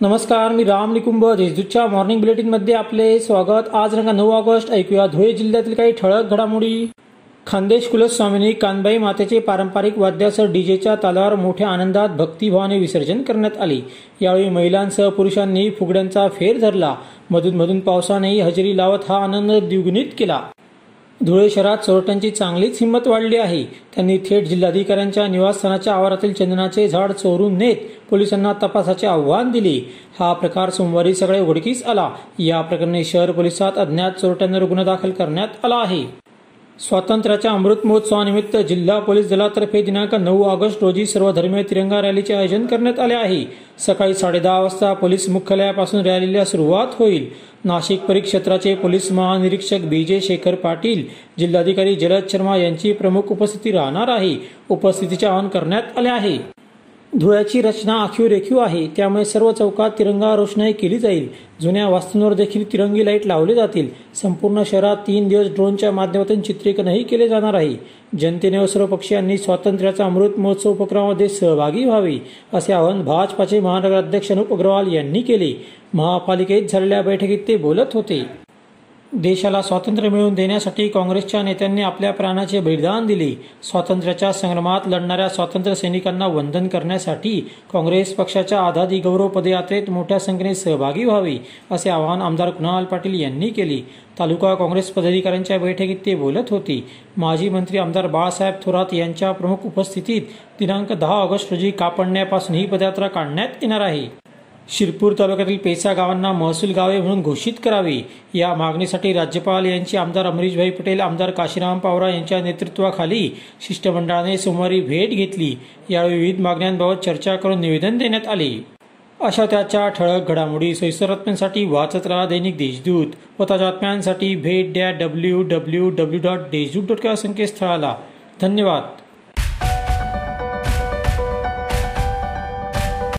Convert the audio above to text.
नमस्कार मी राम निकुंभ. देशदूतच्या मॉर्निंग बुलेटिनमध्ये आपले स्वागत. आज रंगा नऊ ऑगस्ट. ऐकूया धुळे जिल्ह्यातील काही ठळक घडामोडी. खानदेश कुलस्वामींनी कानबाई मातेचे पारंपरिक वाद्यासह डीजेच्या तालावर मोठ्या आनंदात भक्तिभावाने विसर्जन करण्यात आले. यावेळी महिलांसह पुरुषांनी फुगड्यांचा फेर धरला. मधून मधून पावसानेही हजेरी लावत हा आनंद द्विगुणित केला. धुळे शहरात चोरट्यांची चांगलीच हिंमत वाढली आहे. त्यांनी थेट जिल्हाधिकाऱ्यांच्या निवासस्थानाच्या आवारातील चंदनाचे झाड चोरून नेत पोलिसांना तपासाचे आव्हान दिले. हा प्रकार सोमवारी सगळे उघडकीस आला. या प्रकरणी शहर पोलिसात अज्ञात चोरट्यांवर गुन्हा दाखल करण्यात आला आहे. स्वातंत्र्याच्या अमृत महोत्सवानिमित्त जिल्हा पोलीस दलातर्फे दिनांक नऊ ऑगस्ट रोजी सर्वधर्मीय तिरंगा रॅलीचे आयोजन करण्यात आले आहे. सकाळी साडेदहा वाजता पोलीस मुख्यालयापासून रॅलीला सुरुवात होईल. नाशिक परिक्षेत्राचे पोलीस महानिरीक्षक बी जे शेखर पाटील जिल्हाधिकारी जलद शर्मा यांची प्रमुख उपस्थिती राहणार आहे. उपस्थितीचे आवाहन करण्यात आले आहे. धुळ्याची रचना आखीव रेखीव आहे. त्यामुळे सर्व चौकात तिरंगा रोषणाई केली जाईल. जुन्या वास्तूंवर देखील तिरंगी लाइट लावले जातील. संपूर्ण शहरात तीन दिवस ड्रोनच्या माध्यमातून चित्रीकरणही केले जाणार आहे. जनतेने व सर्व पक्षीयांनी स्वातंत्र्याचा अमृत महोत्सव उपक्रमामध्ये सहभागी व्हावे असे आवाहन भाजपाचे महानगराध्यक्ष अनुप अग्रवाल यांनी केले. महापालिकेत झालेल्या बैठकीत ते बोलत होते. देशाला स्वातंत्र्य मिळवून देण्यासाठी काँग्रेसच्या नेत्यांनी आपल्या प्राणाचे बलिदान दिले. स्वातंत्र्याच्या संग्रामात लढणाऱ्या स्वातंत्र्य सैनिकांना वंदन करण्यासाठी काँग्रेस पक्षाच्या आझादी गौरव पदयात्रेत मोठ्या संख्येने सहभागी व्हावे असे आवाहन आमदार कुणाल पाटील यांनी केले. तालुका काँग्रेस पदाधिकाऱ्यांच्या बैठकीत ते बोलत होते. माजी मंत्री आमदार बाळासाहेब थोरात यांच्या प्रमुख उपस्थितीत दिनांक दहा ऑगस्ट रोजी कापडण्यापासून ही पदयात्रा काढण्यात येणार आहे. शिरपूर तालुक्यातील पेसा गावांना महसूल गावे म्हणून घोषित करावे. या मागणीसाठी राज्यपाल यांची आमदार अमरीशभाई पटेल आमदार काशीराम पावरा यांच्या नेतृत्वाखाली शिष्टमंडळाने सोमवारी भेट घेतली. यावेळी विविध मागण्यांबाबत चर्चा करून निवेदन देण्यात आले. अशा त्याच्या ठळक घडामोडी सोयीस्कर बातम्यांसाठी वाचत राहा दैनिक देशदूत व ताज्या बातम्यांसाठी भेट द्या W W W dot Deshdoot dot संकेतस्थळाला. धन्यवाद.